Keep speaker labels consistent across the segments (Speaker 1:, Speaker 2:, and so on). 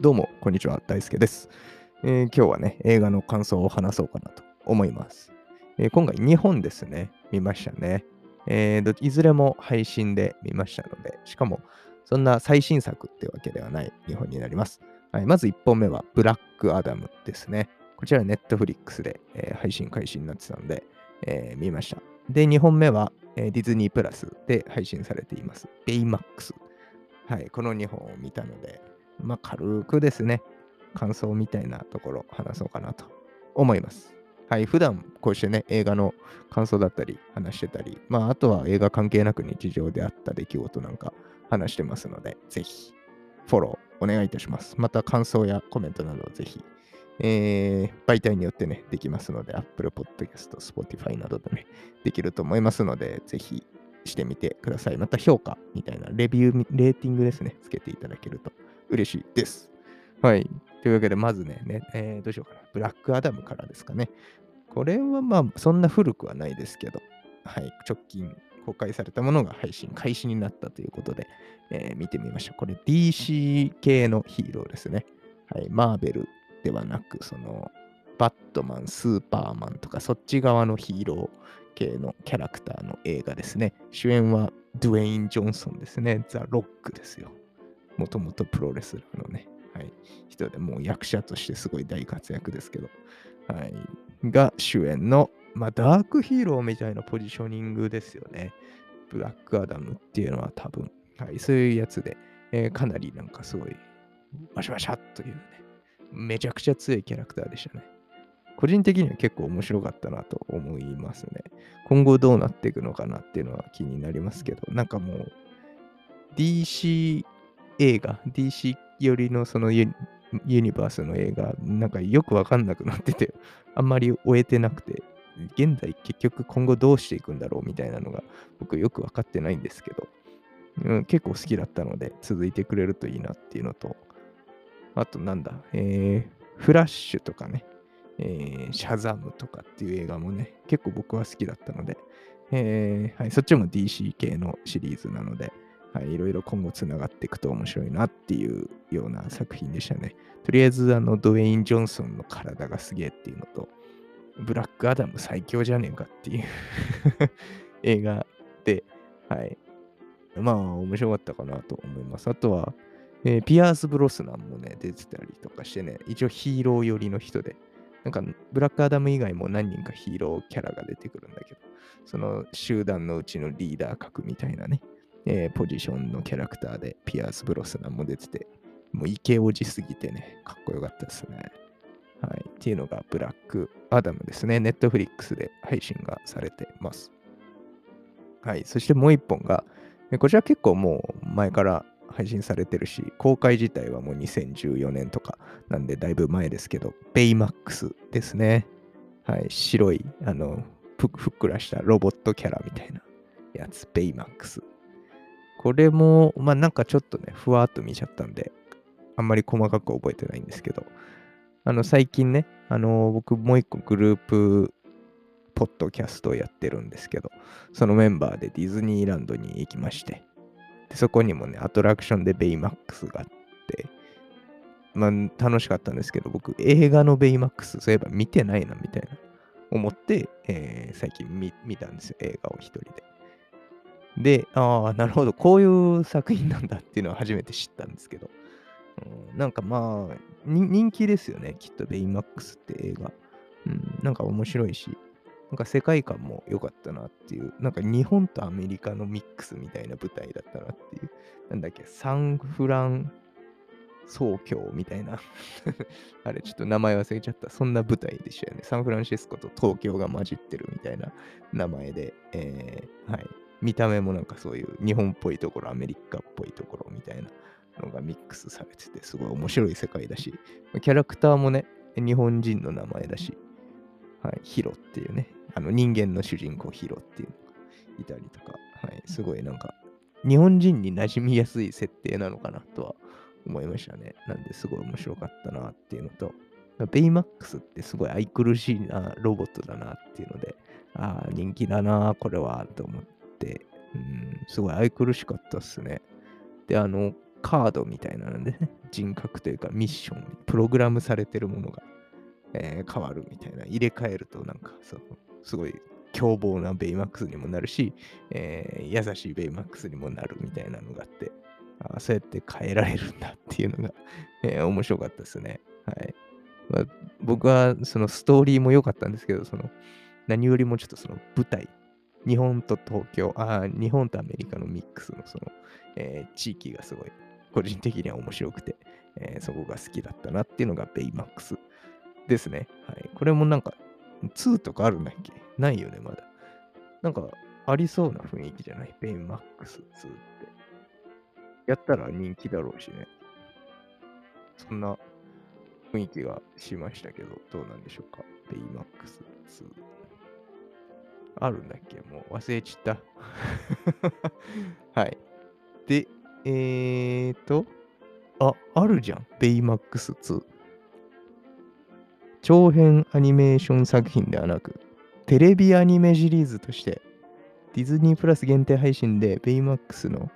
Speaker 1: どうも、こんにちは。大輔です、えー、今日はね、映画の感想を話そうかなと思います。えー、今回2本ですね、見ましたね。えー、いずれも配信で見ましたので、しかもそんな最新作ってわけではない2本になります。はい、まず1本目は、ブラックアダムですね。こちら、ネットフリックスで、え配信開始になってたので、え見ました。で、2本目は、えディズニープラスで配信されています。ベイマックス。はい、この2本を見たので、まあ、軽くですね、感想みたいなところ話そうかなと思います。はい、普段こうしてね、映画の感想だったり話してたり、まあ、あとは映画関係なく日常であった出来事なんか話してますので、ぜひフォローお願いいたします。また感想やコメントなどぜひ、えー、媒体によってね、できますので、Apple Podcast、Spotify などでね、できると思いますので、ぜひしてみてください。また評価みたいなレビュー、レーティングですね、つけていただけると嬉しいです。はい。というわけで、まずね、ねえー、どうしようかな。ブラックアダムからですかね。これはまあ、そんな古くはないですけど、はい。直近公開されたものが配信開始になったということで、えー、見てみましょう。これ DC 系のヒーローですね。はい。マーベルではなく、その、バットマン、スーパーマンとか、そっち側のヒーロー系のキャラクターの映画ですね。主演はドゥエイン・ジョンソンですね。ザ・ロックですよ。もともとプロレスラーのね、はい、人でもう役者としてすごい大活躍ですけど、はい、が主演の、まあ、ダークヒーローみたいなポジショニングですよね。ブラックアダムっていうのは多分、はい、そういうやつで、えー、かなりなんかすごい、バシャバシャというね、めちゃくちゃ強いキャラクターでしたね。個人的には結構面白かったなと思いますね。今後どうなっていくのかなっていうのは気になりますけど、なんかもう DC 映画、DC 寄りのそのユニバースの映画、なんかよくわかんなくなってて、あんまり終えてなくて、現在結局今後どうしていくんだろうみたいなのが僕よくわかってないんですけど、うん、結構好きだったので続いてくれるといいなっていうのと、あとなんだ、えー、フラッシュとかね、えー、シャザムとかっていう映画もね、結構僕は好きだったので、えーはい、そっちも DC 系のシリーズなので、はい、いろいろ今後つながっていくと面白いなっていうような作品でしたね。とりあえず、あの、ドウェイン・ジョンソンの体がすげえっていうのと、ブラックアダム最強じゃねえかっていう 映画で、はい。まあ、面白かったかなと思います。あとは、えー、ピアース・ブロスナンもね、出てたりとかしてね、一応ヒーロー寄りの人で、なんか、ブラックアダム以外も何人かヒーローキャラが出てくるんだけど、その集団のうちのリーダー格みたいなね、えー、ポジションのキャラクターでピアース・ブロスナンも出てて、もうイケオジすぎてね、かっこよかったですね。はい。っていうのがブラックアダムですね。ネットフリックスで配信がされてます。はい。そしてもう一本が、こちら結構もう前から配信されてるし、公開自体はもう2014年とかなんでだいぶ前ですけど、ベイマックスですね。はい。白い、あの、ふっくらしたロボットキャラみたいなやつ、ベイマックス。これも、まあなんかちょっとね、ふわっと見ちゃったんで、あんまり細かく覚えてないんですけど、あの、最近ね、あの、僕もう一個グループポッドキャストをやってるんですけど、そのメンバーでディズニーランドに行きまして、でそこにもね、アトラクションでベイマックスがあって、まあ楽しかったんですけど、僕映画のベイマックスそういえば見てないなみたいな思って、えー、最近見たんですよ、映画を一人で。で、ああ、なるほど、こういう作品なんだっていうのは初めて知ったんですけど、うん、なんかまあ、人気ですよね、きっとベイマックスって映画。うん、なんか面白いし、なんか世界観も良かったなっていう、なんか日本とアメリカのミックスみたいな舞台だったなっていう、なんだっけ、サンフラン総教みたいな あれ、ちょっと名前忘れちゃった。そんな舞台でしたよね。サンフランシスコと東京が混じってるみたいな名前で、えー、はい。見た目もなんかそういう日本っぽいところ、アメリカっぽいところみたいなのがミックスされてて、すごい面白い世界だし、キャラクターもね、日本人の名前だし、はい、ヒロっていうね、あの人間の主人公ヒロっていうのがいたりとか、はい、すごいなんか、日本人に馴染みやすい設定なのかなとは思いましたね。なんですごい面白かったなっていうのと、ベイマックスってすごい愛くるしいなロボットだなっていうので、ああ、人気だな、これは、と思って、うん、すごい愛くるしかったっすね。で、あの、カードみたいなのでね、人格というかミッション、プログラムされてるものが、えー変わるみたいな、入れ替えるとなんか、そのすごい凶暴なベイマックスにもなるし、えー優しいベイマックスにもなるみたいなのがあって、あそうやって変えられるんだっていうのが、えー面白かったですね。はい。まあ、僕はそのストーリーも良かったんですけど、その何よりもちょっとその舞台、日本と東京、あ日本とアメリカのミックスのその、えー地域がすごい個人的には面白くて、えーそこが好きだったなっていうのがベイマックスですね。はい。これもなんか2とかあるんだっけ？ないよね、まだ。なんかありそうな雰囲気じゃない？ベイマックス2って。やったら人気だろうしね。そんな雰囲気がしましたけど、どうなんでしょうか？ベイマックス2。あるんだっけ？もう忘れちった。はい。で、えーと、あ、あるじゃん。ベイマックス2。長編アニメーション作品ではなく、テレビアニメシリーズとして、ディズニープラス限定配信でベイマックスの、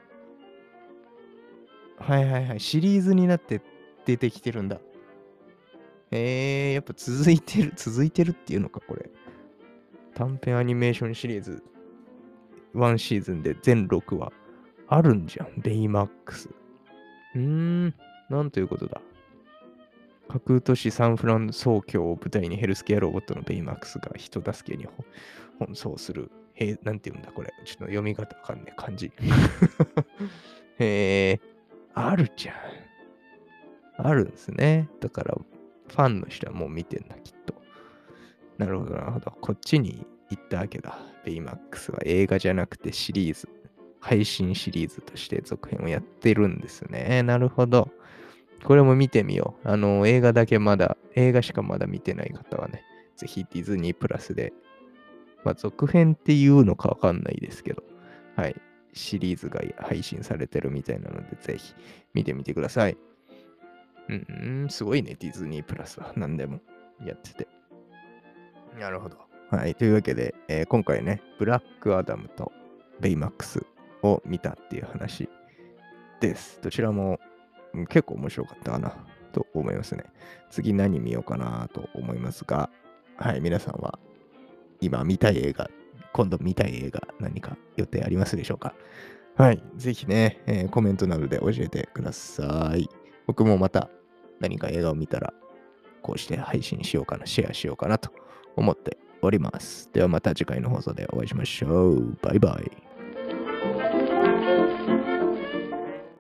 Speaker 1: はいはいはい、シリーズになって出てきてるんだ。えー、やっぱ続いてる、続いてるっていうのか、これ。短編アニメーションシリーズ、1シーズンで全6話あるんじゃん、ベイマックス。うーん、なんということだ。架空都市サンフラン総教を舞台にヘルスケアロボットのベイマックスが人助けに奔走する。へ、なんて言うんだこれ。ちょっと読み方わかんねえ感じ。へえ、あるじゃん。あるんですね。だから、ファンの人はもう見てんだ、きっと。なるほど、なるほど。こっちに行ったわけだ。ベイマックスは映画じゃなくてシリーズ、配信シリーズとして続編をやってるんですね。なるほど。これも見てみよう。あの、映画だけまだ、映画しかまだ見てない方はね、ぜひディズニープラスで、まあ、続編っていうのかわかんないですけど、はい、シリーズが配信されてるみたいなので、ぜひ見てみてください。うん、うん、すごいね、ディズニープラスは何でもやってて。なるほど。はい、というわけで、えー今回ね、ブラックアダムとベイマックスを見たっていう話です。どちらもうん結構面白かったかなと思いますね。次何見ようかなと思いますが、はい、皆さんは今見たい映画、今度見たい映画何か予定ありますでしょうか？はい、ぜひね、えーコメントなどで教えてください。僕もまた何か映画を見たら、こうして配信しようかな、シェアしようかなと思っております。ではまた次回の放送でお会いしましょう。バイバイ。